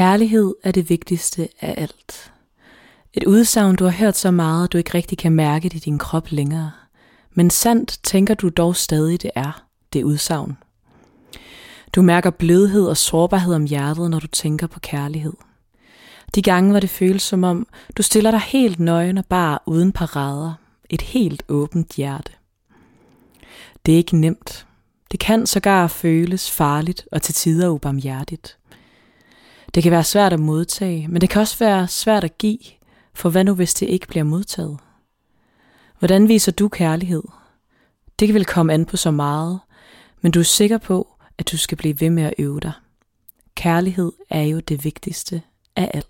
Kærlighed er det vigtigste af alt. Et udsagn, du har hørt så meget, du ikke rigtig kan mærke det i din krop længere. Men sandt tænker du dog stadig, det er det udsagn. Du mærker blødhed og sårbarhed om hjertet, når du tænker på kærlighed. De gange, hvor det føles som om, du stiller dig helt nøgen og bare uden parader. Et helt åbent hjerte. Det er ikke nemt. Det kan sågar føles farligt og til tider ubarmhjertigt. Det kan være svært at modtage, men det kan også være svært at give, for hvad nu hvis det ikke bliver modtaget? Hvordan viser du kærlighed? Det kan vel komme an på så meget, men du er sikker på, at du skal blive ved med at øve dig. Kærlighed er jo det vigtigste af alt.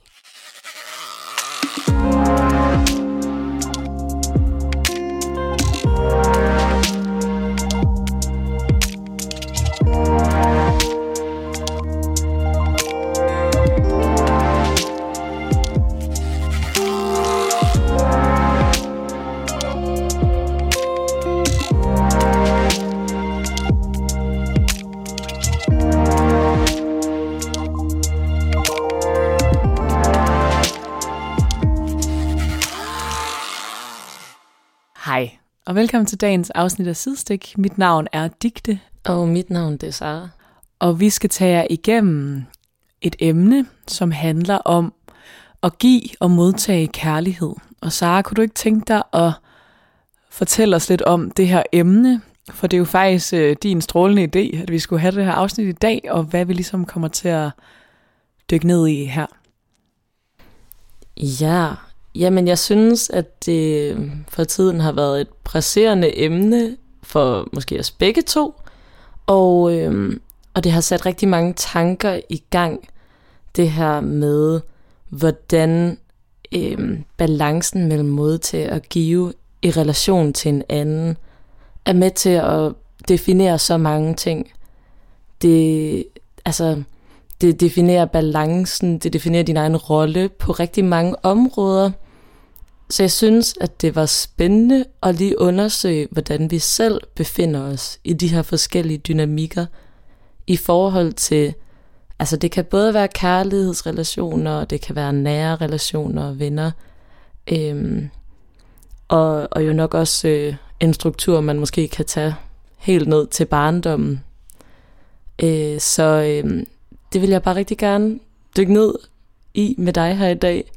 Og velkommen til dagens afsnit af Sidestik. Mit navn er Digte, Og mit navn det er Sara. og vi skal tage jer igennem et emne, som handler om at give og modtage kærlighed. Og Sara, kunne du ikke tænke dig at fortælle os lidt om det her emne? For det er jo faktisk øh, din strålende idé, at vi skulle have det her afsnit i dag, og hvad vi ligesom kommer til at dykke ned i her. Ja, jamen jeg synes, at det øh, for tiden har været et presserende emne for måske os begge to. Og, øhm, og det har sat rigtig mange tanker i gang. Det her med, hvordan øhm, balancen mellem modtage og give i relation til en anden er med til at definere så mange ting. Det, altså, det definerer balancen, det definerer din egen rolle på rigtig mange områder. Så jeg synes, at det var spændende at lige undersøge, hvordan vi selv befinder os i de her forskellige dynamikker i forhold til, altså det kan både være kærlighedsrelationer, og det kan være nære relationer og venner, øhm, og, og jo nok også øh, en struktur, man måske kan tage helt ned til barndommen. Øh, så øh, det vil jeg bare rigtig gerne dykke ned i med dig her i dag.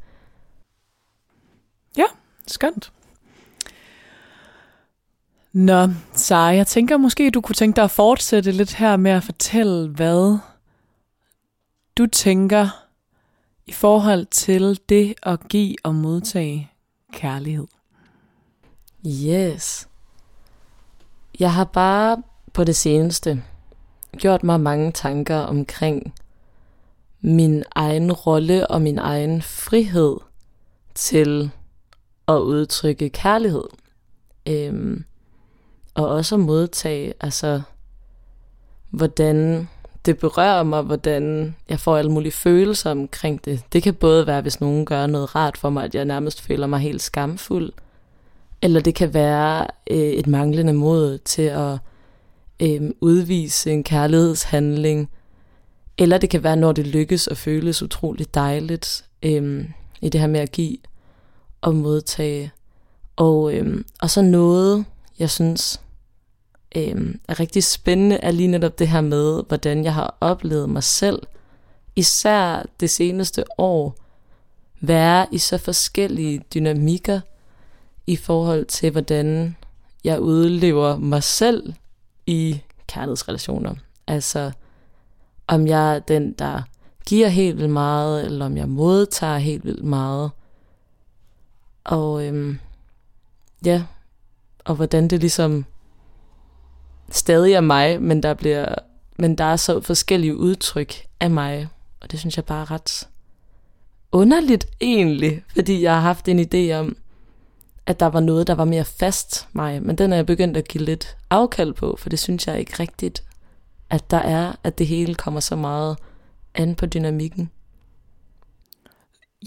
Ja, skønt. Nå, så jeg tænker måske, du kunne tænke dig at fortsætte lidt her med at fortælle, hvad du tænker i forhold til det at give og modtage kærlighed. Yes. Jeg har bare på det seneste gjort mig mange tanker omkring min egen rolle og min egen frihed til at udtrykke kærlighed. Øhm, og også at modtage, altså, hvordan det berører mig, hvordan jeg får alle mulige følelser omkring det. Det kan både være, hvis nogen gør noget rart for mig, at jeg nærmest føler mig helt skamfuld. Eller det kan være øh, et manglende mod til at øh, udvise en kærlighedshandling. Eller det kan være, når det lykkes og føles utroligt dejligt øh, i det her med at give at modtage. Og, øhm, og så noget, jeg synes øhm, er rigtig spændende, er lige netop det her med, hvordan jeg har oplevet mig selv, især det seneste år, være i så forskellige dynamikker i forhold til, hvordan jeg udlever mig selv i kærlighedsrelationer. Altså, om jeg er den, der giver helt vildt meget, eller om jeg modtager helt vildt meget. Og øhm, ja, og hvordan det ligesom stadig er mig, men der bliver men der er så forskellige udtryk af mig, og det synes jeg bare er ret underligt egentlig, fordi jeg har haft en idé om, at der var noget, der var mere fast mig, men den er jeg begyndt at give lidt afkald på, for det synes jeg ikke rigtigt, at der er, at det hele kommer så meget an på dynamikken.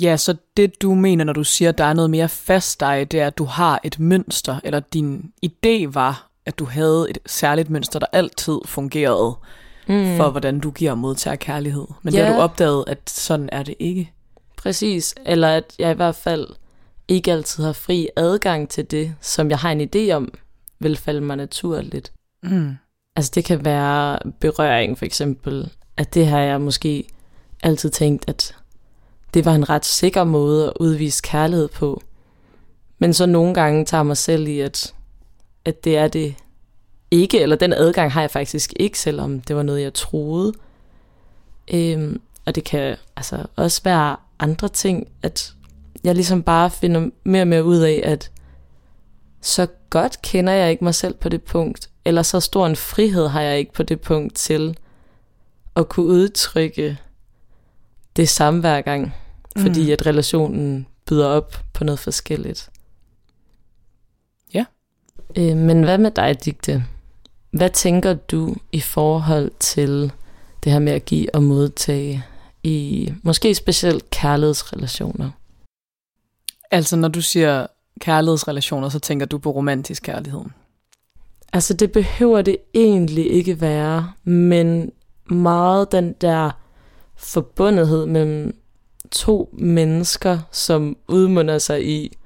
Ja, så det du mener, når du siger, at der er noget mere fast dig, det er, at du har et mønster, eller din idé var, at du havde et særligt mønster, der altid fungerede. mm. for, hvordan du giver og modtager kærlighed. Men ja. det har du opdaget, at sådan er det ikke. Præcis, eller at jeg i hvert fald ikke altid har fri adgang til det, som jeg har en idé om, vil falde mig naturligt. Mm. Altså det kan være berøring for eksempel, at det har jeg måske altid tænkt, at det var en ret sikker måde at udvise kærlighed på. Men så nogle gange tager mig selv i, at, at det er det ikke, eller den adgang har jeg faktisk ikke, selvom det var noget, jeg troede. Øhm, og det kan altså også være andre ting, at jeg ligesom bare finder mere og mere ud af, at så godt kender jeg ikke mig selv på det punkt, eller så stor en frihed har jeg ikke på det punkt til at kunne udtrykke det samme hver gang, fordi mm. at relationen byder op på noget forskelligt. Ja. Øh, men hvad med dig, Digte? Hvad tænker du i forhold til det her med at give og modtage i måske specielt kærlighedsrelationer? Altså når du siger kærlighedsrelationer, så tænker du på romantisk kærlighed? Altså det behøver det egentlig ikke være, men meget den der forbundethed mellem to mennesker, som udmunder sig i,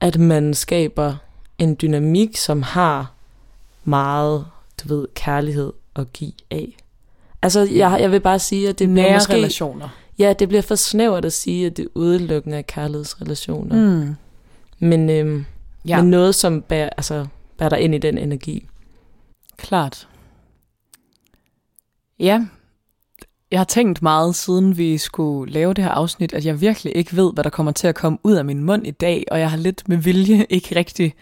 at man skaber en dynamik, som har meget, du ved, kærlighed at give af. Altså, jeg, jeg vil bare sige, at det Nære bliver måske... relationer. Ja, det bliver for snævert at sige, at det er udelukkende af kærlighedsrelationer. Mm. Men, øhm, ja. men noget, som bærer, altså, bærer dig ind i den energi. Klart. Ja, jeg har tænkt meget, siden vi skulle lave det her afsnit, at jeg virkelig ikke ved, hvad der kommer til at komme ud af min mund i dag, og jeg har lidt med vilje ikke rigtig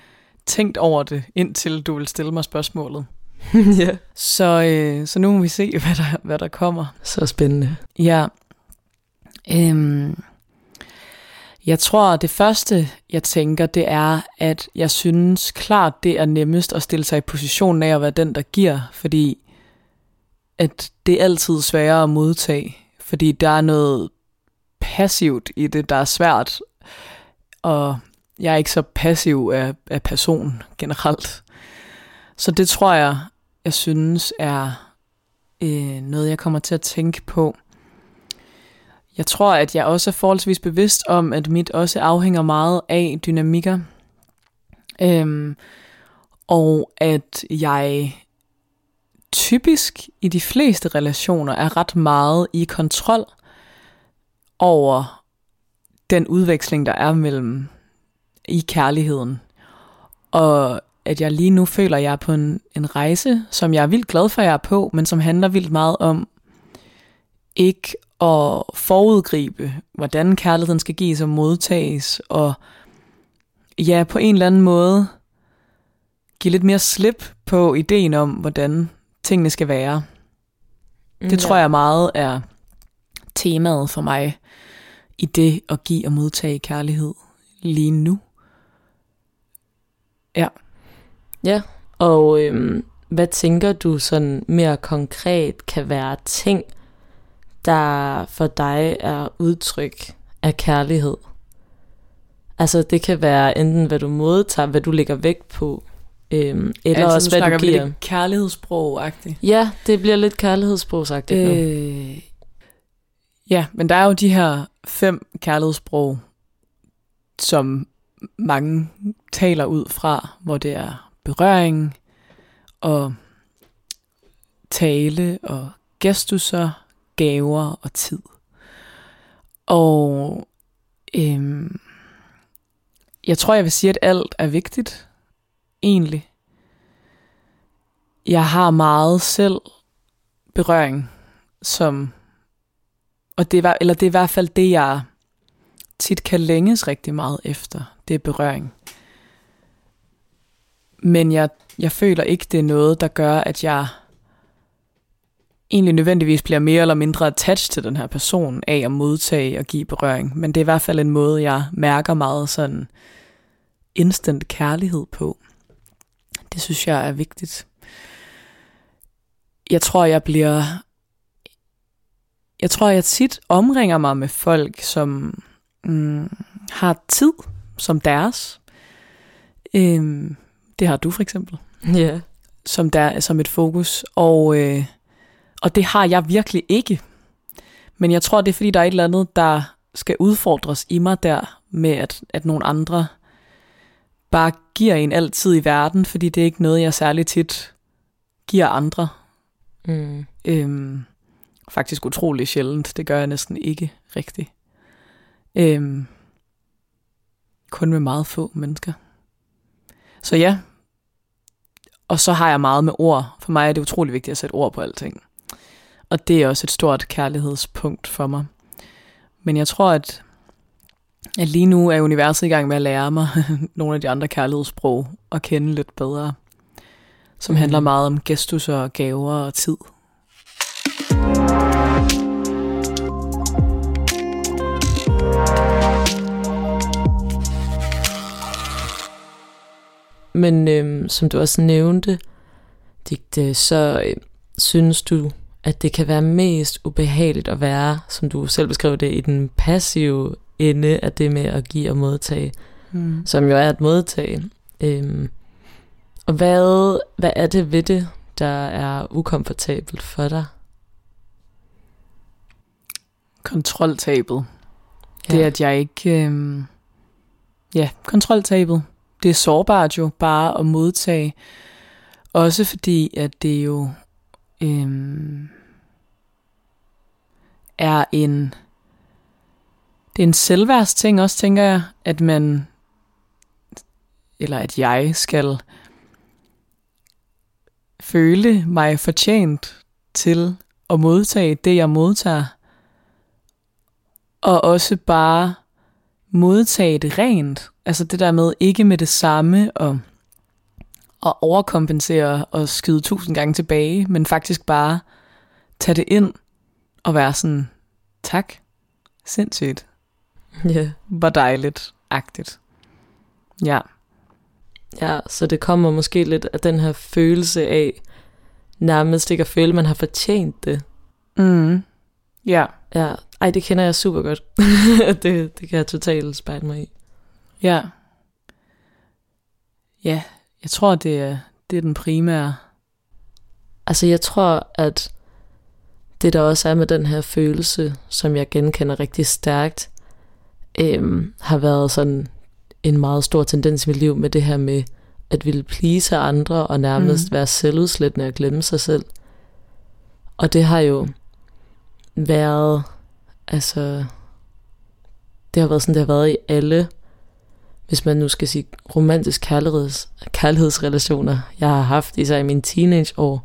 tænkt over det, indtil du vil stille mig spørgsmålet. ja. Så, øh, så nu må vi se, hvad der, hvad der kommer. Så spændende. Ja. Øhm, jeg tror, det første, jeg tænker, det er, at jeg synes klart, det er nemmest at stille sig i positionen af at være den, der giver, fordi at det er altid sværere at modtage, fordi der er noget passivt i det, der er svært, og jeg er ikke så passiv af, af person generelt. Så det tror jeg, jeg synes er øh, noget, jeg kommer til at tænke på. Jeg tror, at jeg også er forholdsvis bevidst om, at mit også afhænger meget af dynamikker. Øhm, og at jeg typisk i de fleste relationer er ret meget i kontrol over den udveksling, der er mellem i kærligheden. Og at jeg lige nu føler, at jeg er på en, en rejse, som jeg er vildt glad for, at jeg er på, men som handler vildt meget om ikke at forudgribe, hvordan kærligheden skal gives og modtages, og ja, på en eller anden måde give lidt mere slip på ideen om, hvordan tingene skal være. Det ja. tror jeg meget er temaet for mig i det at give og modtage kærlighed lige nu. Ja. Ja, og øhm, hvad tænker du sådan mere konkret kan være ting, der for dig er udtryk af kærlighed? Altså det kan være enten hvad du modtager, hvad du lægger vægt på, øhm, eller altså, også hvad du giver. lidt kærlighedssprog-agtigt. Ja, det bliver lidt kærlighedssprogsagtigt øh, Ja, men der er jo de her fem kærlighedssprog, som mange taler ud fra, hvor det er berøring og tale og gestusser, gaver og tid. Og øhm, jeg tror, jeg vil sige, at alt er vigtigt, egentlig. Jeg har meget selv berøring, som, og det er, eller det er i hvert fald det, jeg tit kan længes rigtig meget efter, det er berøring. Men jeg, jeg føler ikke, det er noget, der gør, at jeg egentlig nødvendigvis bliver mere eller mindre attached til den her person af at modtage og give berøring. Men det er i hvert fald en måde, jeg mærker meget sådan instant kærlighed på. Det synes jeg er vigtigt. Jeg tror, jeg bliver... Jeg tror, jeg tit omringer mig med folk, som mm, har tid som deres. Øhm, det har du for eksempel. Ja. Yeah. Som, der, som et fokus. Og, øh, Og det har jeg virkelig ikke. Men jeg tror, det er fordi, der er et eller andet, der skal udfordres i mig der, med at, at nogle andre bare giver en altid i verden, fordi det er ikke noget, jeg særlig tit giver andre. Mm. Øhm, faktisk utrolig sjældent. Det gør jeg næsten ikke rigtigt. Øhm, kun med meget få mennesker. Så ja. Og så har jeg meget med ord. For mig er det utrolig vigtigt at sætte ord på alting. Og det er også et stort kærlighedspunkt for mig. Men jeg tror, at, at lige nu er universet i gang med at lære mig nogle af de andre kærlighedssprog at kende lidt bedre. Som handler Mm. meget om gestus og gaver og tid. Men øhm, som du også nævnte, Digte, så øh, synes du, at det kan være mest ubehageligt at være, som du selv beskrev det, i den passive ende af det med at give og modtage, Mm. som jo er at modtage. Øhm, og hvad, hvad er det ved det, der er ukomfortabelt for dig? Kontroltabet. Det er, at jeg ikke... Øhm, ja, kontroltabet. Det er sårbart jo bare at modtage. Også fordi, at det jo øhm, er en... Det er en selvværdsting også, tænker jeg, at man... Eller at jeg skal føle mig fortjent til at modtage det, jeg modtager. Og også bare modtage det rent. Altså det der med ikke med det samme og, og overkompensere og skyde tusind gange tilbage, men faktisk bare tage det ind og være sådan, tak, sindssygt, Ja. hvor dejligt, agtigt. Ja, ja, så det kommer måske lidt af den her følelse af, nærmest ikke at føle, man har fortjent det. mm. ja, Ja, ej, det kender jeg super godt. det, det kan jeg totalt spejle mig i. ja. Ja, jeg tror, det er, det er den primære. Altså, jeg tror, at det der også er med den her følelse, som jeg genkender rigtig stærkt, øhm, har været sådan en meget stor tendens i mit liv med det her med at ville please andre og nærmest mm. være selvudslættende og glemme sig selv. Og det har jo været, altså, det har været sådan, det har været i alle, hvis man nu skal sige romantisk kærligheds, kærlighedsrelationer, jeg har haft, især i mine teenageår.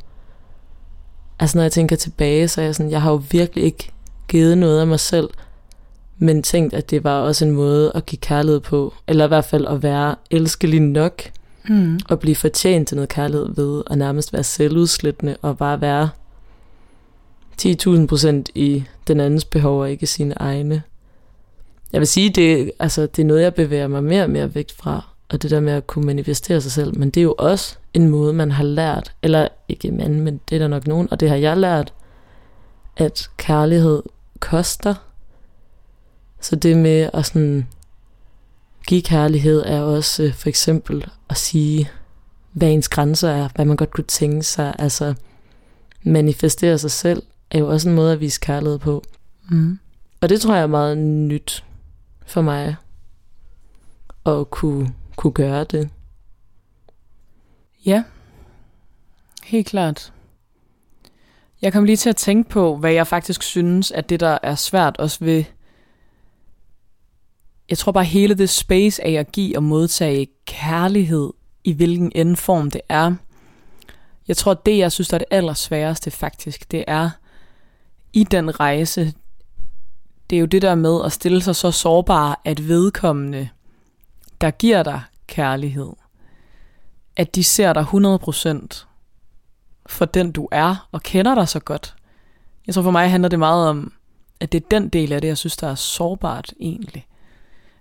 Altså når jeg tænker tilbage, så er jeg sådan, jeg har jo virkelig ikke givet noget af mig selv, men tænkt, at det var også en måde at give kærlighed på, eller i hvert fald at være elskelig nok, Mm. og blive fortjent til noget kærlighed ved at nærmest være selvudslættende og bare være 10.000 procent i den andens behov og ikke sine egne. Jeg vil sige, det, altså, det er noget, jeg bevæger mig mere og mere væk fra, og det der med at kunne manifestere sig selv, men det er jo også en måde, man har lært, eller ikke man, men det er der nok nogen, og det har jeg lært, at kærlighed koster. Så det med at sådan give kærlighed er også øh, for eksempel at sige, hvad ens grænser er, hvad man godt kunne tænke sig. Altså manifestere sig selv er jo også en måde at vise kærlighed på. Mm. Og det tror jeg er meget nyt for mig at kunne, kunne gøre det. Ja, helt klart. Jeg kom lige til at tænke på, hvad jeg faktisk synes, at det der er svært også ved... Jeg tror bare hele det space af at give og modtage kærlighed, i hvilken end form det er. Jeg tror, at det, jeg synes, der er det allersværeste faktisk, det er i den rejse, det er jo det der med at stille sig så sårbar, at vedkommende, der giver dig kærlighed, at de ser dig 100% for den du er, og kender dig så godt. Jeg tror for mig handler det meget om, at det er den del af det, jeg synes, der er sårbart egentlig.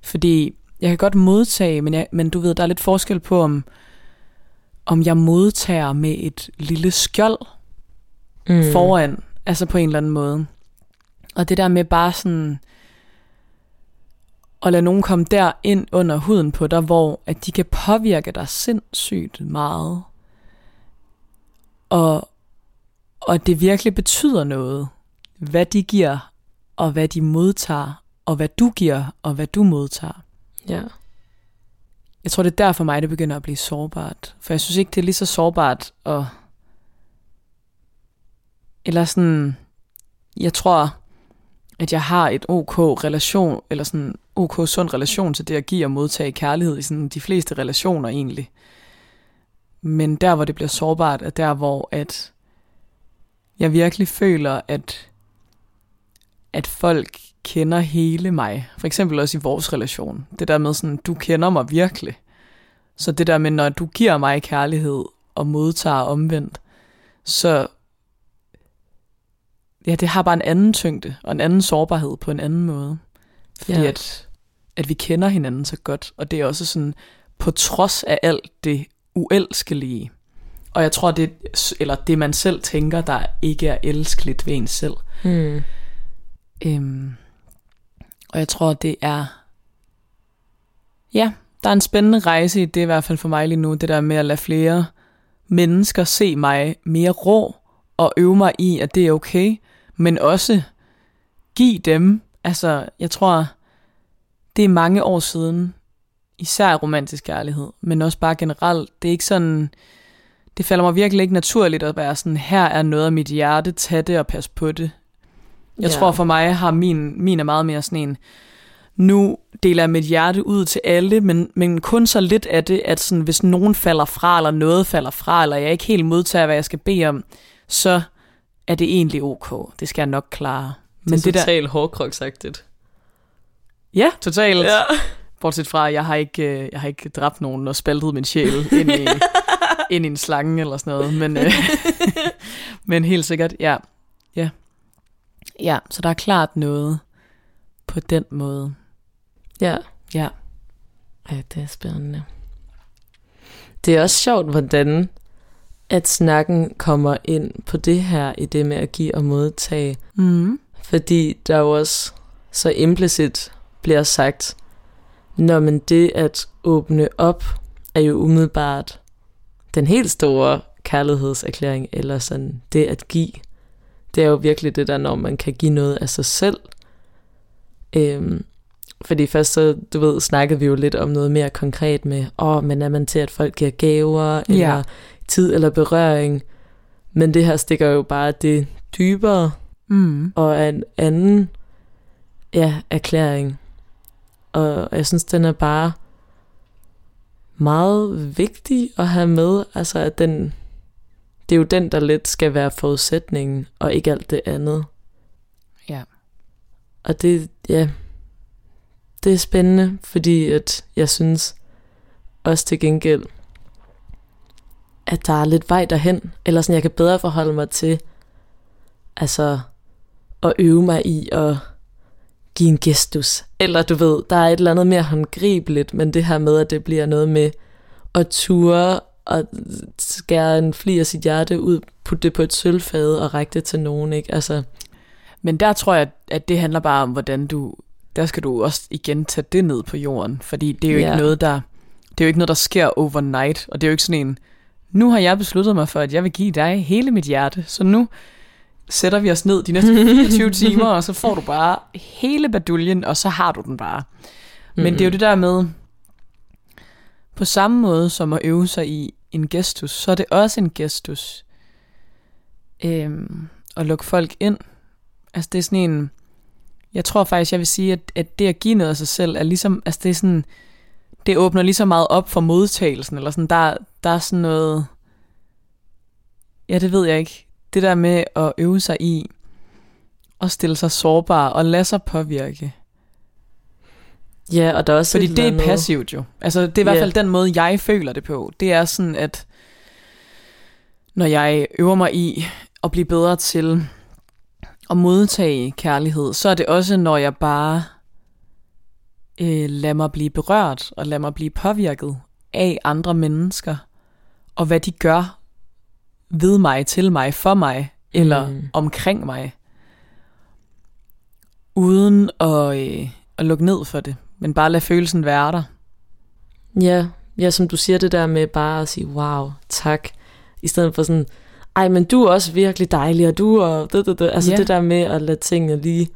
Fordi jeg kan godt modtage, men, jeg, men du ved, der er lidt forskel på, om, om jeg modtager med et lille skjold mm. foran, altså på en eller anden måde. Og det der med bare sådan at lade nogen komme der ind under huden på dig, hvor at de kan påvirke dig sindssygt meget. Og, Og det virkelig betyder noget, hvad de giver, og hvad de modtager, og hvad du giver, og hvad du modtager. Ja. Jeg tror, det er der for mig, det begynder at blive sårbart. For jeg synes ikke, det er lige så sårbart at... Eller sådan... Jeg tror, at jeg har et OK relation, eller sådan OK sund relation til det at give og modtage kærlighed i sådan de fleste relationer egentlig. Men der, hvor det bliver sårbart, er der, hvor at jeg virkelig føler, at, at folk kender hele mig. For eksempel også i vores relation. Det der med sådan, du kender mig virkelig. Så det der med, når du giver mig kærlighed og modtager omvendt, så ja, det har bare en anden tyngde og en anden sårbarhed på en anden måde. Fordi Ja. at, at vi kender hinanden så godt, og det er også sådan, på trods af alt det uelskelige, og jeg tror, det, eller det man selv tænker, der ikke er elskeligt ved en selv. Hmm. Øhm, og jeg tror, det er... Ja, der er en spændende rejse i det, i hvert fald for mig lige nu, det der med at lade flere mennesker se mig mere rå, og øve mig i, at det er okay, men også give dem, altså jeg tror, det er mange år siden, især romantisk kærlighed, men også bare generelt, det er ikke sådan, det falder mig virkelig ikke naturligt at være sådan, her er noget af mit hjerte, tag det og pas på det. Jeg Ja. tror for mig har min, min er meget mere sådan en, nu deler jeg mit hjerte ud til alle, men, men kun så lidt af det, at sådan, hvis nogen falder fra, eller noget falder fra, eller jeg ikke helt modtager, hvad jeg skal bede om, så er det egentlig ok. Det skal jeg nok klare. Men det er det der, totalt hårdkroksagtigt. ja, totalt. Ja. Bortset fra, at jeg har ikke, øh, jeg har ikke dræbt nogen og spaltet min sjæl ind i, ind i en slange eller sådan noget. Men, øh, men helt sikkert, ja. ja. Ja, så der er klart noget på den måde. Ja. Ja. Ja, det er spændende. Det er også sjovt, hvordan at snakken kommer ind på det her, i det med at give og modtage. Mm. Fordi der jo også så implicit bliver sagt, når man det at åbne op, er jo umiddelbart den helt store kærlighedserklæring, eller sådan det at give. Det er jo virkelig det der, når man kan give noget af sig selv. Øhm, fordi først så, du ved, snakkede vi jo lidt om noget mere konkret med, åh, oh, men er man til, at folk giver gaver, eller Ja. tid eller berøring. Men det her stikker jo bare det dybere, Mm. og er en anden ja, erklæring. Og jeg synes, den er bare meget vigtig at have med. Altså, at den, det er jo den, der lidt skal være forudsætningen, og ikke alt det andet. Ja. Og det, ja, det er spændende, fordi at jeg synes også til gengæld, at der er lidt vej derhen, eller sådan, jeg kan bedre forholde mig til, altså, at øve mig i at give en gestus. Eller du ved, der er et eller andet mere håndgribeligt, men det her med, at det bliver noget med at ture og skære en fli af sit hjerte ud, putte det på et sølvfade og række det til nogen, ikke? Altså, Men der tror jeg, at det handler bare om, hvordan du... Der skal du også igen tage det ned på jorden. Fordi det er jo Ja. ikke noget, der... Det er jo ikke noget, der sker overnight. Og det er jo ikke sådan en... Nu har jeg besluttet mig for, at jeg vil give dig hele mit hjerte. Så nu sætter vi os ned de næste 24 timer, og så får du bare hele baduljen, og så har du den bare. Men det er jo det der med, på samme måde som at øve sig i en gestus, så er det også en gestus øhm, at lukke folk ind. Altså det er sådan en, jeg tror faktisk, jeg vil sige, at, at det at give noget af sig selv, er ligesom, altså det er sådan, det åbner lige så meget op for modtagelsen, eller sådan, der, der er sådan noget, ja det ved jeg ikke, det der med at øve sig i, at stille sig sårbar og lade sig påvirke. Ja, og der er også Fordi et det er passivt jo. Altså det er i hvert fald den måde, jeg føler det på. Det er sådan, at når jeg øver mig i at blive bedre til at modtage kærlighed, så er det også, når jeg bare øh, lader mig blive berørt og lader mig blive påvirket af andre mennesker, og hvad de gør ved mig, til mig, for mig, eller mm. omkring mig, uden at, øh, at lukke ned for det, men bare lade følelsen være der. Ja, ja, som du siger det der med bare at sige, wow, tak, i stedet for sådan, ej, men du er også virkelig dejlig, og du og det, det, det. Altså Ja. det der med at lade tingene lige,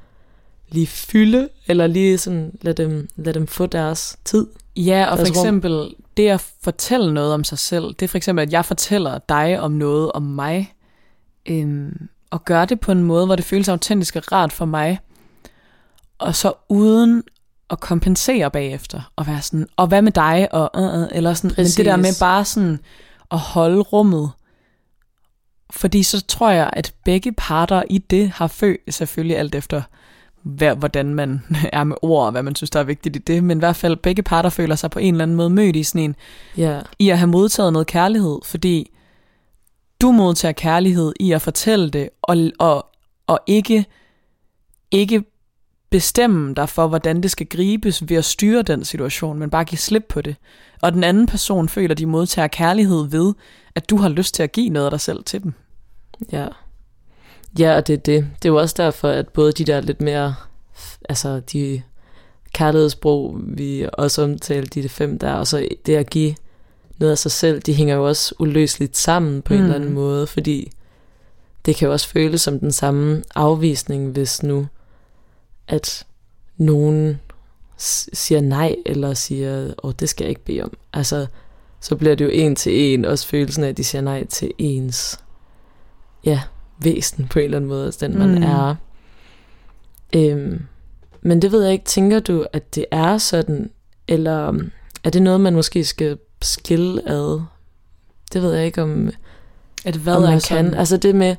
lige fylde, eller lige sådan lade dem, lade dem få deres tid. Ja, og for Deres rum. eksempel det at fortælle noget om sig selv, det er for eksempel, at jeg fortæller dig om noget om mig, øhm, og gør det på en måde, hvor det føles autentisk og rart for mig, og så uden at kompensere bagefter, og være sådan, og hvad med dig, og uh, uh, eller sådan, men det der med Præcis. bare sådan at holde rummet, fordi så tror jeg, at begge parter i det har følt, selvfølgelig alt efter, hvad, hvordan man er med ord, og hvad man synes, der er vigtigt i det, men i hvert fald begge parter føler sig på en eller anden måde mødt i sådan en, Ja, i at have modtaget noget kærlighed, fordi du modtager kærlighed i at fortælle det, og, og, og ikke, ikke bestemme dig for, hvordan det skal gribes ved at styre den situation, men bare give slip på det. Og den anden person føler, de modtager kærlighed ved, at du har lyst til at give noget af dig selv til dem. ja. Ja, og det er det. Det er jo også derfor, at både de der lidt mere, altså de kærlighedssprog, vi også omtalte, de fem der, og så det at give noget af sig selv, de hænger jo også uløseligt sammen på mm. en Mm. eller anden måde, fordi det kan jo også føles som den samme afvisning, hvis nu, at nogen siger nej, eller siger, åh, oh, det skal jeg ikke bede om. Altså, så bliver det jo en til en, også følelsen af, at de siger nej til ens, ja, væsen på en eller anden måde, altså den man Mm. er. Øhm, men det ved jeg ikke, tænker du, at det er sådan, eller um, er det noget, man måske skal skille ad? Det ved jeg ikke, om, At hvad om er man sådan? kan. Altså det med,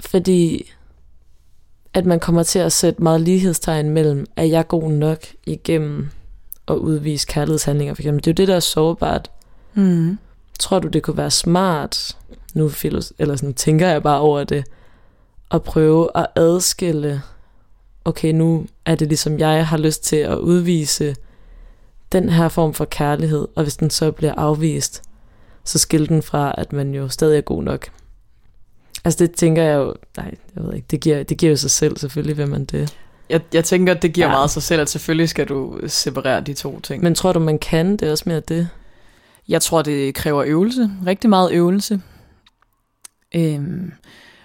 fordi at man kommer til at sætte meget lighedstegn mellem, er jeg god nok igennem at udvise kærlighedshandlinger, for eksempel. Det er jo det, der er sårbart. Mm. Tror du, det kunne være smart, nu, filos- eller sådan, tænker jeg bare over det, at prøve at adskille, okay, nu er det ligesom jeg har lyst til at udvise den her form for kærlighed, og hvis den så bliver afvist, så skille den fra, at man jo stadig er god nok. Altså det tænker jeg jo, nej, jeg ved ikke, det giver, det giver jo sig selv, selvfølgelig vil man det. Jeg, jeg tænker, at det giver Ja. meget sig selv, at selvfølgelig skal du separere de to ting. Men tror du, man kan det også mere det? Jeg tror, det kræver øvelse. Rigtig meget øvelse. Øhm,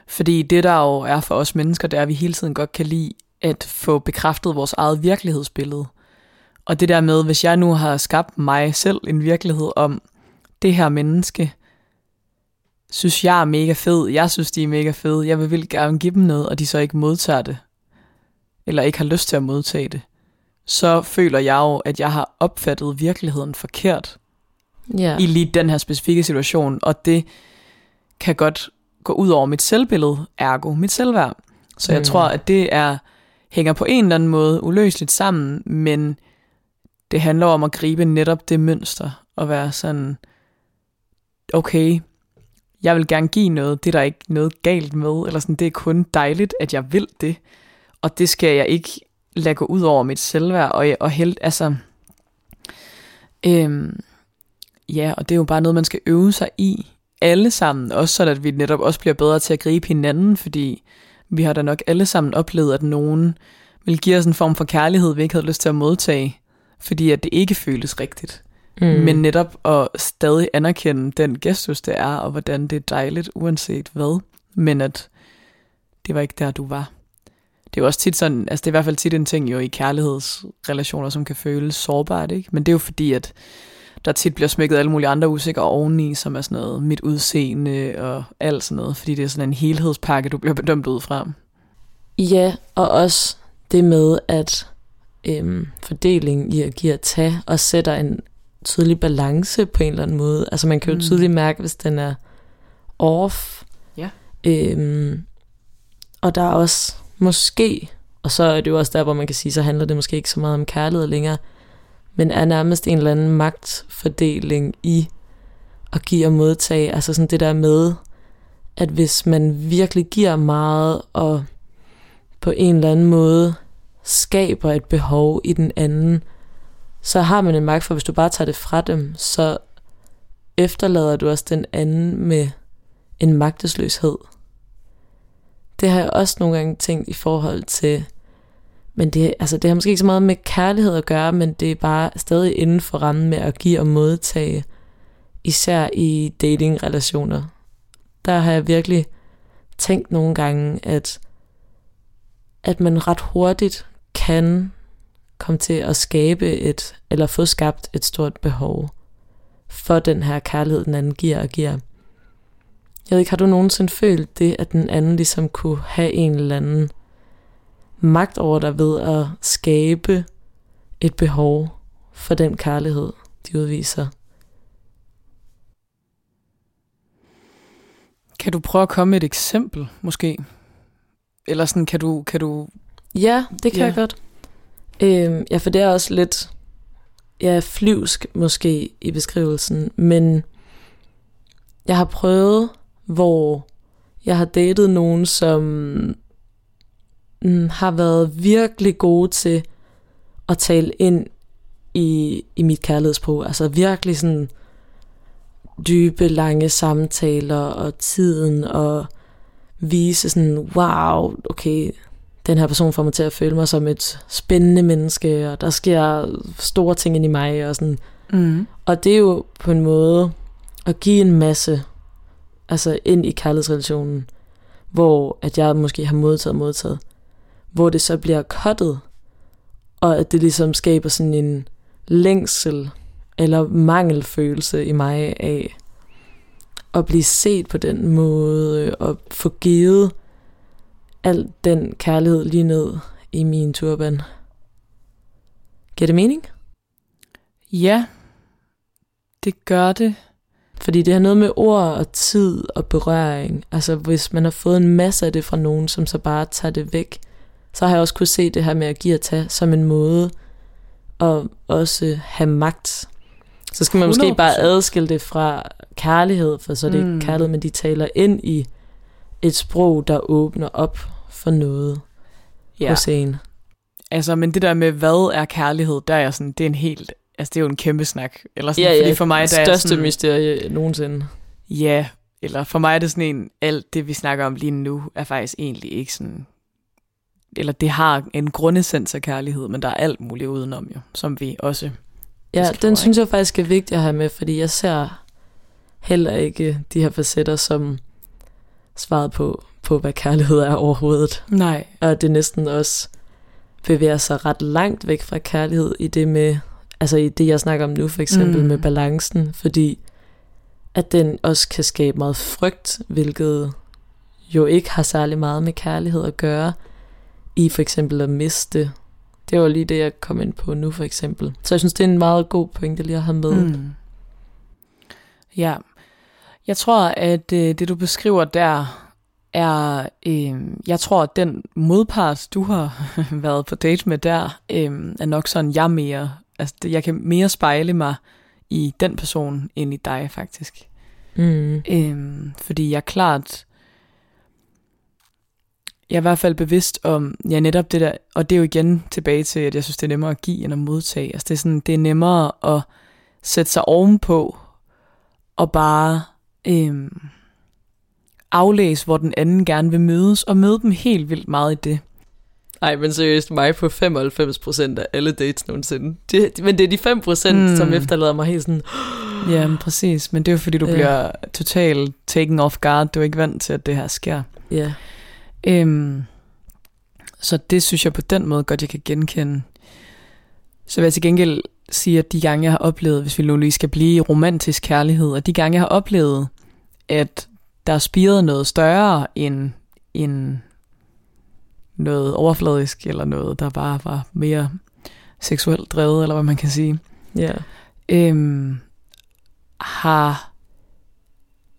fordi det, der jo er for os mennesker, det er, at vi hele tiden godt kan lide at få bekræftet vores eget virkelighedsbillede. Og det der med, hvis jeg nu har skabt mig selv en virkelighed om, det her menneske, synes jeg er mega fed, jeg synes, de er mega fede, jeg vil vildt gerne give dem noget, og de så ikke modtager det, eller ikke har lyst til at modtage det, så føler jeg jo, at jeg har opfattet virkeligheden forkert Ja. i lige den her specifikke situation, og det kan godt gå ud over mit selvbillede, ergo mit selvværd. Så jeg Mm. tror, at det er hænger på en eller anden måde uløseligt sammen, men det handler om at gribe netop det mønster og være sådan, okay, jeg vil gerne give noget, det er der ikke noget galt med, eller sådan, det er kun dejligt, at jeg vil det, og det skal jeg ikke lade gå ud over mit selvværd, og, og helt, altså, øhm, Ja, og det er jo bare noget, man skal øve sig i alle sammen, også så at vi netop også bliver bedre til at gribe hinanden, fordi vi har da nok alle sammen oplevet, at nogen vil give os en form for kærlighed, vi ikke havde lyst til at modtage, fordi at det ikke føles rigtigt. Mm. Men netop at stadig anerkende den gestus, det er, og hvordan det er dejligt, uanset hvad, men at det var ikke der, du var. Det er jo også tit sådan, altså det er i hvert fald tit en ting jo i kærlighedsrelationer, som kan føles sårbart, ikke? Men det er jo fordi, at der tit bliver smækket alle mulige andre usikre oveni, som er sådan noget mit udseende og alt sådan noget, fordi det er sådan en helhedspakke, du bliver bedømt ud fra. Ja, og også det med, at øhm, fordelingen i at give og tage, og sætter en tydelig balance på en eller anden måde. Altså man kan jo Mm. tydeligt mærke, hvis den er off. Ja. Øhm, og der er også måske, og så er det jo også der, hvor man kan sige, så handler det måske ikke så meget om kærlighed længere, men er nærmest en eller anden magtfordeling i at give og modtage. Altså sådan det der med, at hvis man virkelig giver meget, og på en eller anden måde skaber et behov i den anden, så har man en magt for, hvis du bare tager det fra dem, så efterlader du også den anden med en magtesløshed. Det har jeg også nogle gange tænkt i forhold til, men det, altså det har måske ikke så meget med kærlighed at gøre, men det er bare stadig inden for rammen med at give og modtage, især i datingrelationer. der har jeg virkelig tænkt nogle gange, at, at man ret hurtigt kan komme til at skabe et, eller få skabt et stort behov for den her kærlighed, den anden giver og giver. Jeg ved ikke, har du nogensinde følt det, at den anden ligesom kunne have en eller anden magt over dig ved at skabe et behov for den kærlighed, de udviser? Kan du prøve at komme med et eksempel, måske? Eller sådan, kan du... Kan du Ja, det kan ja. jeg godt. Øhm, ja, for det er også lidt ja, flyvsk måske i beskrivelsen, men jeg har prøvet, hvor jeg har datet nogen, som mm, har været virkelig gode til at tale ind i, i mit kærlighedssprog. Altså virkelig sådan dybe, lange samtaler og tiden og vise sådan, wow, okay, den her person får mig til at føle mig som et spændende menneske, og der sker store ting ind i mig, og sådan. mm. Og det er jo på en måde at give en masse, altså ind i kærlighedsrelationen, hvor at jeg måske har modtaget modtaget, hvor det så bliver cuttet, og at det ligesom skaber sådan en længsel eller mangelfølelse i mig af at blive set på den måde, og få givet al den kærlighed lige ned i min turban. Giver det mening? Ja, det gør det. Fordi det har noget med ord og tid og berøring. Altså hvis man har fået en masse af det fra nogen, som så bare tager det væk, så har jeg også kunne se det her med at give og tage som en måde at også have magt. Så skal man måske 100%. bare adskille det fra kærlighed, for så er det Mm. ikke kærlighed, men de taler ind i et sprog, der åbner op for noget ja. Hos en. Altså, men det der med, hvad er kærlighed, der er jeg sådan, det er en helt, altså det er jo en kæmpe snak. Eller sådan, Ja, ja, fordi for mig, der er største sådan, mysterie nogensinde. Ja, eller for mig er det sådan en, alt det vi snakker om lige nu, er faktisk egentlig ikke sådan, eller det har en grundessens af kærlighed, men der er alt muligt udenom jo, som vi også Ja, den ikke? synes jeg faktisk er vigtig at have med, fordi jeg ser heller ikke de her facetter som svaret på, på hvad kærlighed er overhovedet. Nej. Og det næsten også bevæger sig ret langt væk fra kærlighed i det med, altså i det jeg snakker om nu for eksempel Mm. med balancen, fordi at den også kan skabe meget frygt, hvilket jo ikke har særlig meget med kærlighed at gøre, i for eksempel at miste. Det var lige det, jeg kom ind på nu for eksempel. Så jeg synes, det er en meget god pointe lige at have med. Mm. Ja. Jeg tror, at øh, det du beskriver der, er, øh, jeg tror, at den modpart, du har været på date med der, øh, er nok sådan, jeg mere, altså jeg kan mere spejle mig i den person, end i dig faktisk. Mm. Øhm, fordi jeg er klart, jeg er i hvert fald bevidst om, ja netop det der, og det er jo igen tilbage til, at jeg synes, det er nemmere at give, end at modtage. Altså det er, sådan, det er nemmere at sætte sig ovenpå, og bare øhm, aflæse, hvor den anden gerne vil mødes, og møde dem helt vildt meget i det. Ej, men seriøst, mig på 95% af alle dates nogensinde. Det, men det er de 5%, Mm. som efterlader mig helt sådan... Ja, men præcis. Men det er jo fordi, du Ja. bliver totalt taken off guard. Du er ikke vant til, at det her sker. Ja, Øhm, så det synes jeg på den måde godt, jeg kan genkende. Så vil jeg til gengæld sige, at de gange, jeg har oplevet, hvis vi nu lige skal blive romantisk kærlighed, og de gange, jeg har oplevet, at der er spiret noget større end, end noget overfladisk, eller noget, der bare var mere seksuelt drevet, eller hvad man kan sige, ja. øhm, har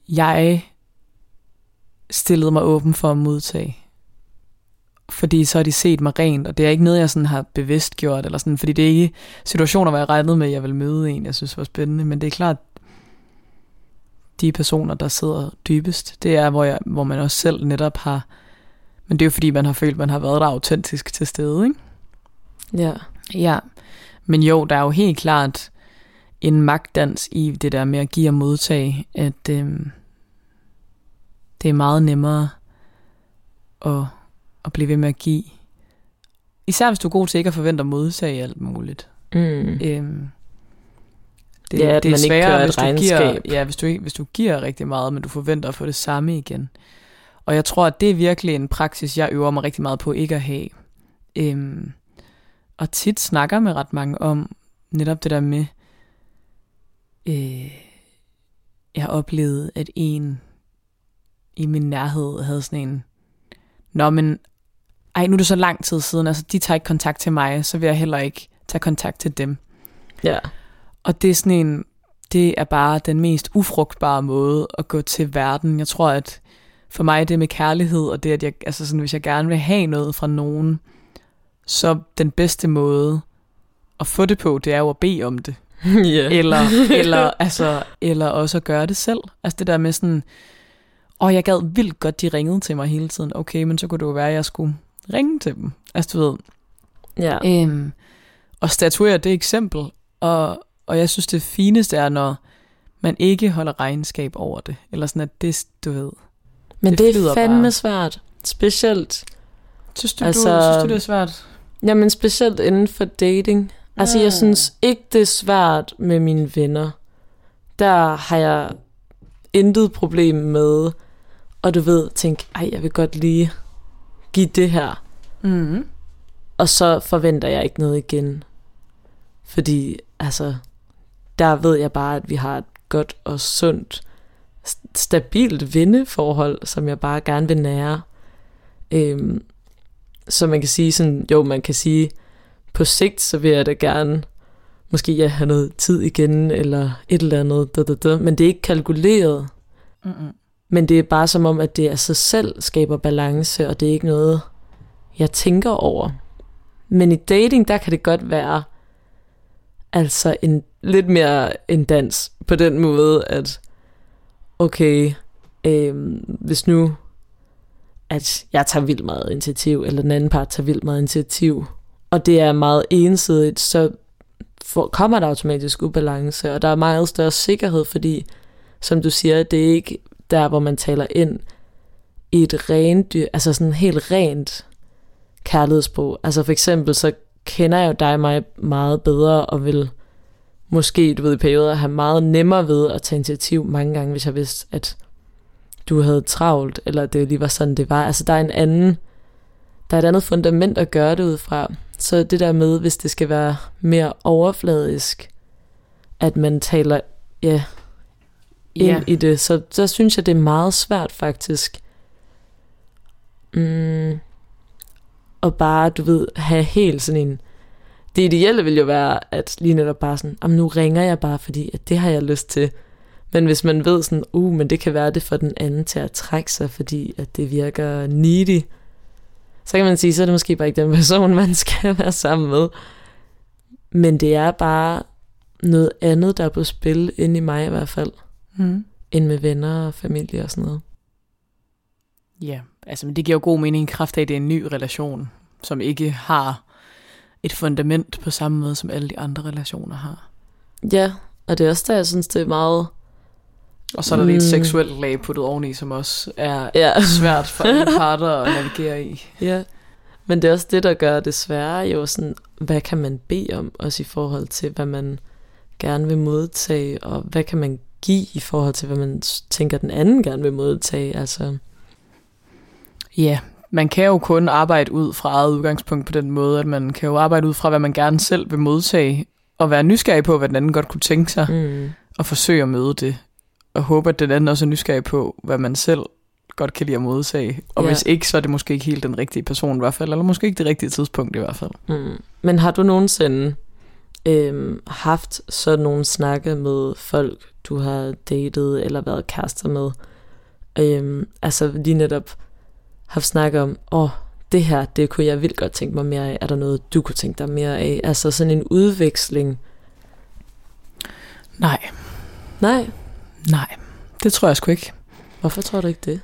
jeg stillet mig åben for at modtage. Fordi så har de set mig rent, og det er ikke noget, jeg sådan har bevidst gjort, eller sådan, fordi det er ikke situationer, hvor jeg regnede med, at jeg vil møde en, jeg synes var spændende, men det er klart, de personer, der sidder dybest, det er, hvor, jeg, hvor man også selv netop har, men det er jo fordi, man har følt, man har været der autentisk til stede, ikke? Ja. Ja, men jo, der er jo helt klart en magtdans i det der med at give og modtage, at øhm, det er meget nemmere at, at blive ved med at give. Især hvis du er god til ikke at forvente at modtage alt muligt. Mm. Øhm, Det, Ja, at det er man ikke sværere, kører et hvis giver, regnskab. ja, hvis, du, ikke- hvis du giver rigtig meget, men du forventer at få det samme igen. Og jeg tror, at det er virkelig en praksis, jeg øver mig rigtig meget på ikke at have. Øhm, og tit snakker med ret mange om netop det der med, øh, jeg har oplevet, at en i min nærhed havde sådan en, Nå, men ej, nu er det så lang tid siden, altså de tager ikke kontakt til mig, så vil jeg heller ikke tage kontakt til dem. Ja. Og det er sådan en, det er bare den mest ufrugtbare måde at gå til verden. Jeg tror, at for mig det med kærlighed, og det, at jeg, altså sådan, hvis jeg gerne vil have noget fra nogen, så den bedste måde at få det på, det er jo at bede om det. ja. Eller, eller, altså, eller også at gøre det selv. Altså det der med sådan, og jeg gad vildt godt, de ringede til mig hele tiden. Okay, men så kunne det jo være, at jeg skulle ringe til dem. Altså du ved, ja. Øhm, og statuere det eksempel. Og, og jeg synes, det fineste er, når man ikke holder regnskab over det. Eller sådan, at det, du ved. Men det det, er fandme bare. svært. Specielt, Synes du, Altså- du, synes du, det er svært? jamen specielt inden for dating. Altså, Ah. jeg synes ikke, det er svært med mine venner. Der har jeg intet problem med, og du ved, tænk, ej, jeg vil godt lige give det her. Mm. Og så forventer jeg ikke noget igen. Fordi, altså, der ved jeg bare, at vi har et godt og sundt, st- stabilt venneforhold, som jeg bare gerne vil nære. Øhm, så man kan sige sådan, jo, man kan sige, på sigt, så vil jeg da gerne måske ja, have noget tid igen, eller et eller andet, da, da, da. men det er ikke kalkuleret. Mm-mm. Men det er bare som om, at det af sig selv skaber balance, og det er ikke noget, jeg tænker over. Men i dating, der kan det godt være altså en lidt mere en dans på den måde, at okay, øh, hvis nu at jeg tager vildt meget initiativ, eller den anden part tager vildt meget initiativ, og det er meget ensidigt, så for, kommer der automatisk ubalance, og der er meget større sikkerhed, fordi, som du siger, det er ikke der, hvor man taler ind i et rent, dyr- altså sådan helt rent kærlighedssprog. Altså for eksempel, så kender jeg jo dig mig meget bedre, og vil måske, du ved, i perioder have meget nemmere ved at tage initiativ mange gange, hvis jeg vidste, at du havde travlt, eller det lige var sådan, det var. Altså der er en anden, der er et andet fundament at gøre det ud fra. Så det der med, hvis det skal være mere overfladisk, at man taler ja, ind Ja. i det, så, så synes jeg, det er meget svært faktisk. Mm, og bare, du ved, have helt sådan en... Det ideelle vil jo være, at lige netop bare sådan, om nu ringer jeg bare, fordi at det har jeg lyst til. Men hvis man ved sådan, uh, men det kan være det for den anden til at trække sig, fordi at det virker needy, så kan man sige, så er det måske bare ikke den person, man skal være sammen med. Men det er bare noget andet, der er på spil, inde i mig i hvert fald, Mm. end med venner og familie og sådan noget. Ja, altså men det giver jo god mening i kraft af, at det er en ny relation, som ikke har et fundament på samme måde, som alle de andre relationer har. Ja, og det er også der, jeg synes, det er meget... Og så er der mm. et Mm. seksuelt lag puttet oveni, som også er Ja, svært for alle parter at navigere i. ja. Men det er også det, der gør det svære, jo sådan, hvad kan man bede om, også i forhold til, hvad man gerne vil modtage, og hvad kan man give i forhold til, hvad man tænker, den anden gerne vil modtage, altså... Ja, man kan jo kun arbejde ud fra eget udgangspunkt på den måde, at man kan jo arbejde ud fra, hvad man gerne selv vil modtage, og være nysgerrig på, hvad den anden godt kunne tænke sig, Mm. og forsøge at møde det, og håbe, at den anden også er nysgerrig på, hvad man selv godt kan lide at modtage. Og Ja. hvis ikke, så er det måske ikke helt den rigtige person i hvert fald, eller måske ikke det rigtige tidspunkt i hvert fald. Mm. Men har du nogensinde øhm, haft sådan nogle snakke med folk, du har datet eller været kærester med? Øhm, altså lige netop haft snakket om, åh, oh, det her, det kunne jeg vildt godt tænke mig mere af. Er der noget, du kunne tænke dig mere af? Altså sådan en udveksling. Nej, Nej, nej, det tror jeg sgu ikke. hvorfor tror du ikke det?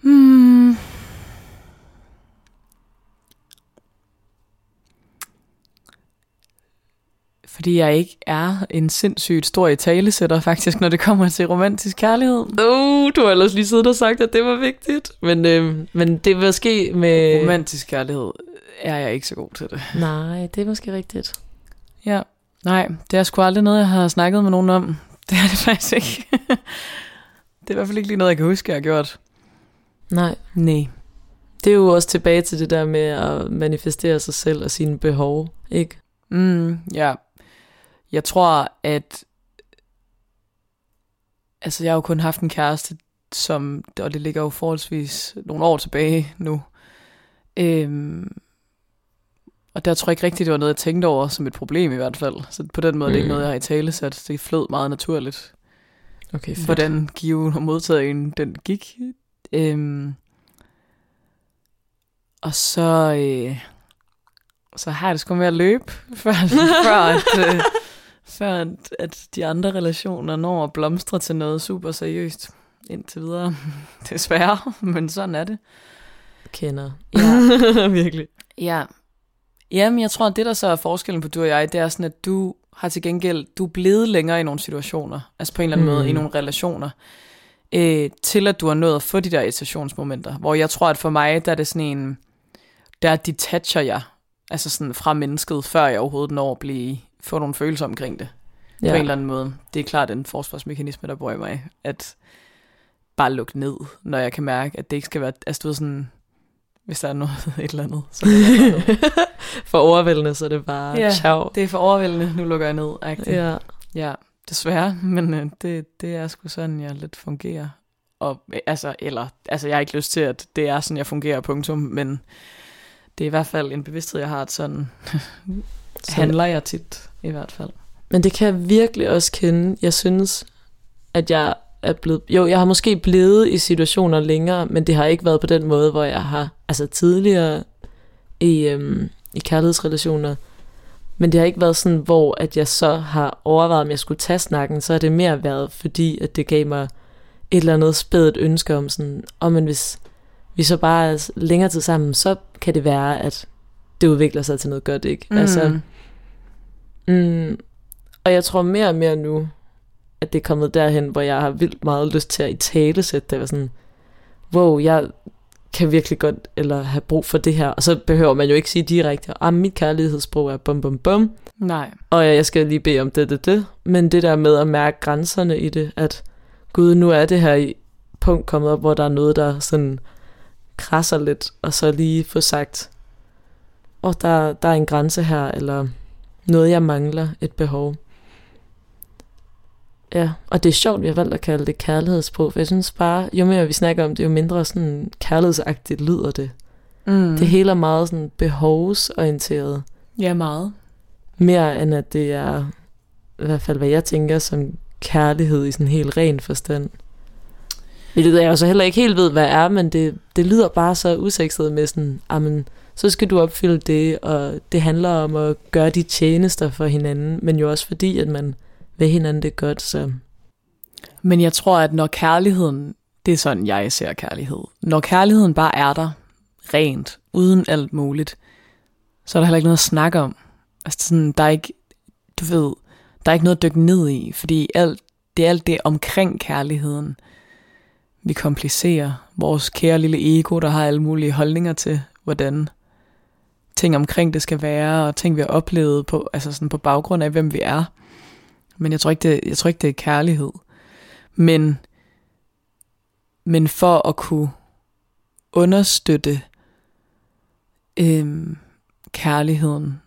Hmm. Fordi jeg ikke er en sindssygt stor i talesætter faktisk, når det kommer til romantisk kærlighed. Uh, du har ellers lige siddet og sagt, at det var vigtigt. Men, øhm, men det vil ske med... Romantisk kærlighed er jeg ikke så god til det. Nej, det er måske rigtigt. Ja, Nej, det er sgu aldrig noget, jeg har snakket med nogen om. Det er det faktisk ikke. det er i hvert fald ikke lige noget, jeg kan huske, jeg har gjort. Nej. Nej. Det er jo også tilbage til det der med at manifestere sig selv og sine behov, ikke? Mm, ja. Jeg tror, at... Altså, jeg har jo kun haft en kæreste, som... Og det ligger jo forholdsvis nogle år tilbage nu. Øhm, og der tror jeg ikke rigtigt, det var noget, jeg tænkte over som et problem i hvert fald. Så på den måde mm. det er det ikke noget, jeg har i tale sat. Det flød meget naturligt. Okay, fedt. Hvordan given og modtagen den gik. Øhm, og så, øh, så har jeg det sgu med at løbe, før, før, at, øh, før at, at de andre relationer når at blomstre til noget super seriøst indtil videre. Desværre, men sådan er det. Kender. Ja, Virkelig. ja. Jamen, jeg tror, at det, der så er forskellen på du og jeg, det er sådan, at du har til gengæld, du er blevet længere i nogle situationer, altså på en eller anden mm. måde i nogle relationer, øh, til at du har nået at få de der irritationsmomenter, hvor jeg tror, at for mig, der er det sådan en, der detacher jeg, altså sådan fra mennesket, før jeg overhovedet når at blive, få nogle følelser omkring det, ja. på en eller anden måde. Det er klart en forsvarsmekanisme, der bor i mig, at bare lukke ned, når jeg kan mærke, at det ikke skal være, altså du ved sådan, hvis der er noget, et eller andet. Så for overvældende, så er det bare ja, ciao. det er for overvældende, nu lukker jeg ned. Agtigt. Ja. ja, desværre, men øh, det, det er sgu sådan, jeg lidt fungerer. Og, øh, altså, eller, altså, jeg har ikke lyst til, at det er sådan, jeg fungerer, punktum, men det er i hvert fald en bevidsthed, jeg har, at sådan, sådan handler jeg tit, i hvert fald. Men det kan jeg virkelig også kende. Jeg synes, at jeg er blevet... Jo, jeg har måske blevet i situationer længere, men det har ikke været på den måde, hvor jeg har... Altså tidligere i, øhm, i kærlighedsrelationer, men det har ikke været sådan, hvor at jeg så har overvejet, om jeg skulle tage snakken, så har det mere været, fordi at det gav mig et eller andet spædet ønske om sådan, om oh, men hvis vi så bare er længere tid sammen, så kan det være, at det udvikler sig til noget godt, ikke? Mm. Altså, mm, og jeg tror mere og mere nu, at det er kommet derhen, hvor jeg har vildt meget lyst til at i tale sætte det. Var sådan, wow, jeg kan virkelig godt eller have brug for det her. Og så behøver man jo ikke sige direkte, at ah, mit kærlighedssprog er bum bum bum. Nej. Og jeg skal lige bede om det, det, det. Men det der med at mærke grænserne i det, at gud, nu er det her i punkt kommet op, hvor der er noget, der sådan krasser lidt, og så lige få sagt, åh, oh, der, der er en grænse her, eller noget, jeg mangler, et behov. Ja, og det er sjovt, vi har valgt at kalde det kærlighedssprog, for jeg synes bare, jo mere vi snakker om det, jo mindre sådan kærlighedsagtigt lyder det. Mm. Det hele er meget sådan behovsorienteret. Ja, meget. Mere end at det er, i hvert fald hvad jeg tænker, som kærlighed i sådan helt ren forstand. Det jeg jo så heller ikke helt ved, hvad er, men det, det lyder bare så usekset med sådan, amen, så skal du opfylde det, og det handler om at gøre de tjenester for hinanden, men jo også fordi, at man vil hinanden det godt, så... Men jeg tror, at når kærligheden, det er sådan, jeg ser kærlighed. Når kærligheden bare er der, rent, uden alt muligt, så er der heller ikke noget at snakke om. Altså sådan, der er ikke, du ved, der er ikke noget at dykke ned i, fordi alt, det er alt det omkring kærligheden, vi komplicerer. Vores kære lille ego, der har alle mulige holdninger til, hvordan ting omkring det skal være, og ting vi har oplevet på, altså sådan på baggrund af, hvem vi er. Men jeg tror ikke, det, jeg tror ikke, det er kærlighed. Men, men for at kunne understøtte øhm, kærligheden,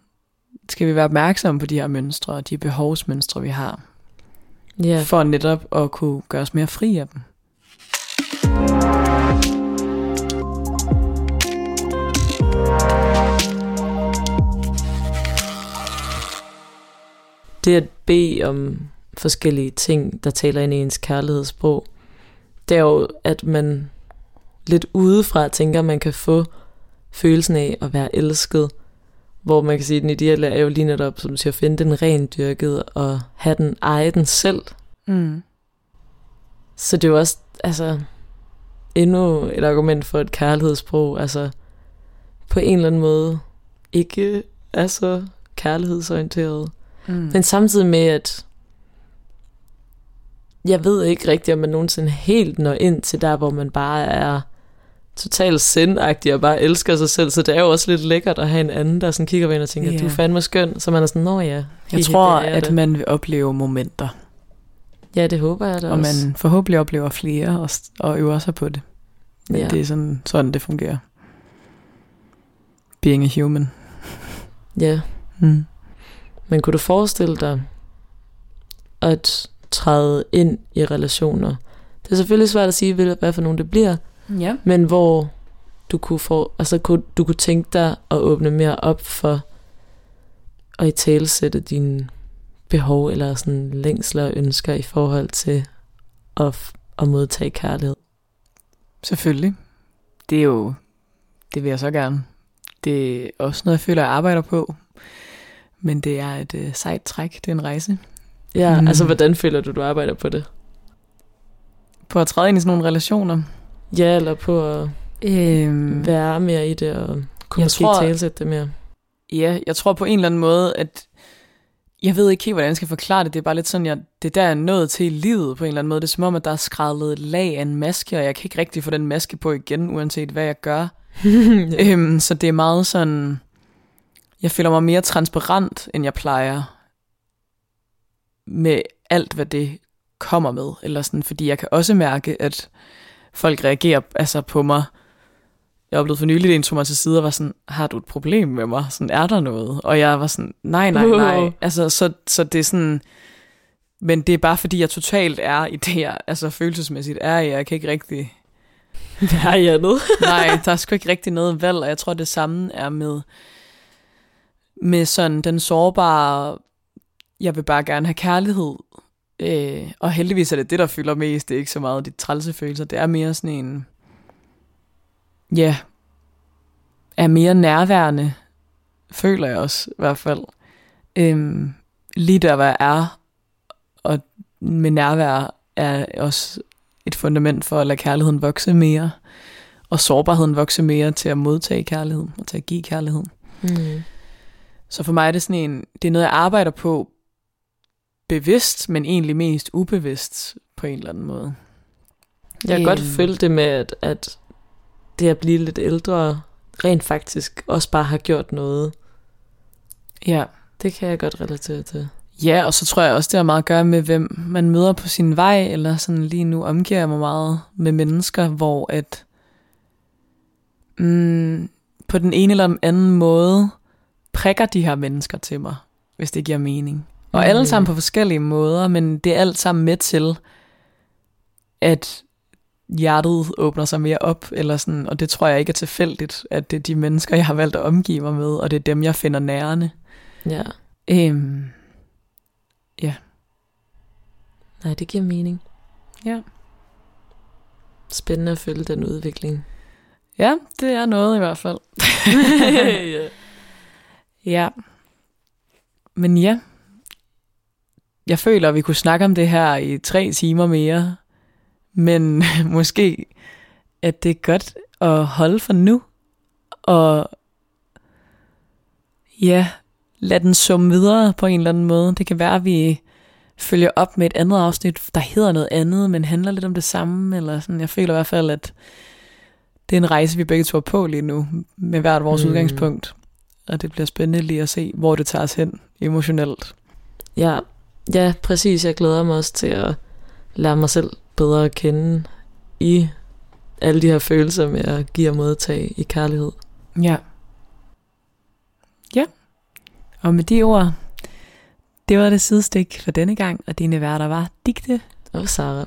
skal vi være opmærksomme på de her mønstre og de behovsmønstre, vi har. Ja. For netop at kunne gøre os mere fri af dem. Det at bede om forskellige ting, der taler ind i ens kærlighedssprog, det er jo, at man lidt udefra tænker, at man kan få følelsen af at være elsket, hvor man kan sige, at den ideelle er jo lige netop, som du siger, at finde den rendyrket og have den eje den selv. Mm. Så det er jo også, altså, endnu et argument for et kærlighedssprog, altså på en eller anden måde ikke er så kærlighedsorienteret. Mm. Men samtidig med, at jeg ved ikke rigtigt, om man nogensinde helt når ind til der, hvor man bare er totalt sindagtig og bare elsker sig selv, så det er jo også lidt lækkert at have en anden, der sådan kigger på en og tænker, Ja. du er fandme skøn, så man er sådan, nå ja. Jeg tror, at det." man vil opleve momenter, Ja, det håber jeg da og også. man forhåbentlig oplever flere og, og øver sig på det. Men Ja. det er sådan, sådan, det fungerer. Being a human. Ja, Mm. Men kunne du forestille dig at træde ind i relationer? Det er selvfølgelig svært at sige, hvad hvad for nogen det bliver, Ja. men hvor du kunne, få, altså, kunne, du kunne tænke dig at åbne mere op for at i talesætte dine behov eller sådan længsler og ønsker i forhold til at, at modtage kærlighed. Selvfølgelig. Det er jo, det vil jeg så gerne. Det er også noget, jeg føler, jeg arbejder på. Men det er et øh, sejt træk. Det er en rejse. Ja, Mm. altså hvordan føler du, du arbejder på det? På at træde ind i sådan nogle relationer. Ja, eller på at Øhm, være mere i det og kunne Jeg måske tror- talesætte det mere. Ja, jeg tror på en eller anden måde, at jeg ved ikke helt, hvordan jeg skal forklare det. Det er bare lidt sådan, jeg, det er der, er nået til i livet på en eller anden måde. Det er som om, at der er skrællet et lag af en maske, og jeg kan ikke rigtig få den maske på igen, uanset hvad jeg gør. Øhm, så det er meget sådan, jeg føler mig mere transparent, end jeg plejer med alt, hvad det kommer med. Eller sådan, fordi jeg kan også mærke, at folk reagerer altså på mig. Jeg oplevede for nylig, at en tog mig til side og var sådan, har du et problem med mig? Sådan, er der noget? Og jeg var sådan, nej, nej, nej. Altså, så, så det er sådan, men det er bare fordi, jeg totalt er i det, jeg altså følelsesmæssigt er i. Jeg kan ikke rigtig er i andet? Nej, der er sgu ikke rigtig noget valg, og jeg tror, det samme er med, med sådan den sårbare, jeg vil bare gerne have kærlighed. Øh, og heldigvis er det det, der fylder mest. Det er ikke så meget de trælse følelser. Det er mere sådan en, ja, er mere nærværende, føler jeg også i hvert fald. Øhm, lige der, hvor jeg er, og med nærvær er også et fundament for at lade kærligheden vokse mere og sårbarheden vokse mere til at modtage kærligheden og til at give kærligheden. Mm. Så for mig er det sådan en, det er noget, jeg arbejder på bevidst, men egentlig mest ubevidst på en eller anden måde. Jeg kan godt Øhm. følge det med, at, at det at blive lidt ældre rent faktisk også bare har gjort noget. Ja. Det kan jeg godt relatere til. Ja, og så tror jeg også, det har meget at gøre med, hvem man møder på sin vej, eller sådan lige nu omgiver jeg mig meget med mennesker, hvor at mm, på den ene eller den anden måde prikker de her mennesker til mig, hvis det giver mening. Og Mm. alle sammen på forskellige måder, men det er alt sammen med til, at hjertet åbner sig mere op, eller sådan, og det tror jeg ikke er tilfældigt, at det er de mennesker, jeg har valgt at omgive mig med, og det er dem, jeg finder nærende. Ja. Øhm, Nej, det giver mening. ja. Spændende at følge den udvikling. ja, det er noget i hvert fald. ja. Ja. Men ja, jeg føler, at vi kunne snakke om det her i tre timer mere, men måske, at det er godt at holde for nu, og ja, lad den summe videre på en eller anden måde. Det kan være, at vi følger op med et andet afsnit, der hedder noget andet, men handler lidt om det samme, eller sådan. Jeg føler i hvert fald, at det er en rejse, vi begge to er på lige nu, med hvert vores Mm. udgangspunkt. Og det bliver spændende lige at se, hvor det tager os hen emotionelt. ja. Ja, præcis. Jeg glæder mig også til at lære mig selv bedre at kende i alle de her følelser med at give og modtage i kærlighed. Ja. Ja. Og med de ord, det var det sidestik for denne gang, og dine værter var Digte Og Sara.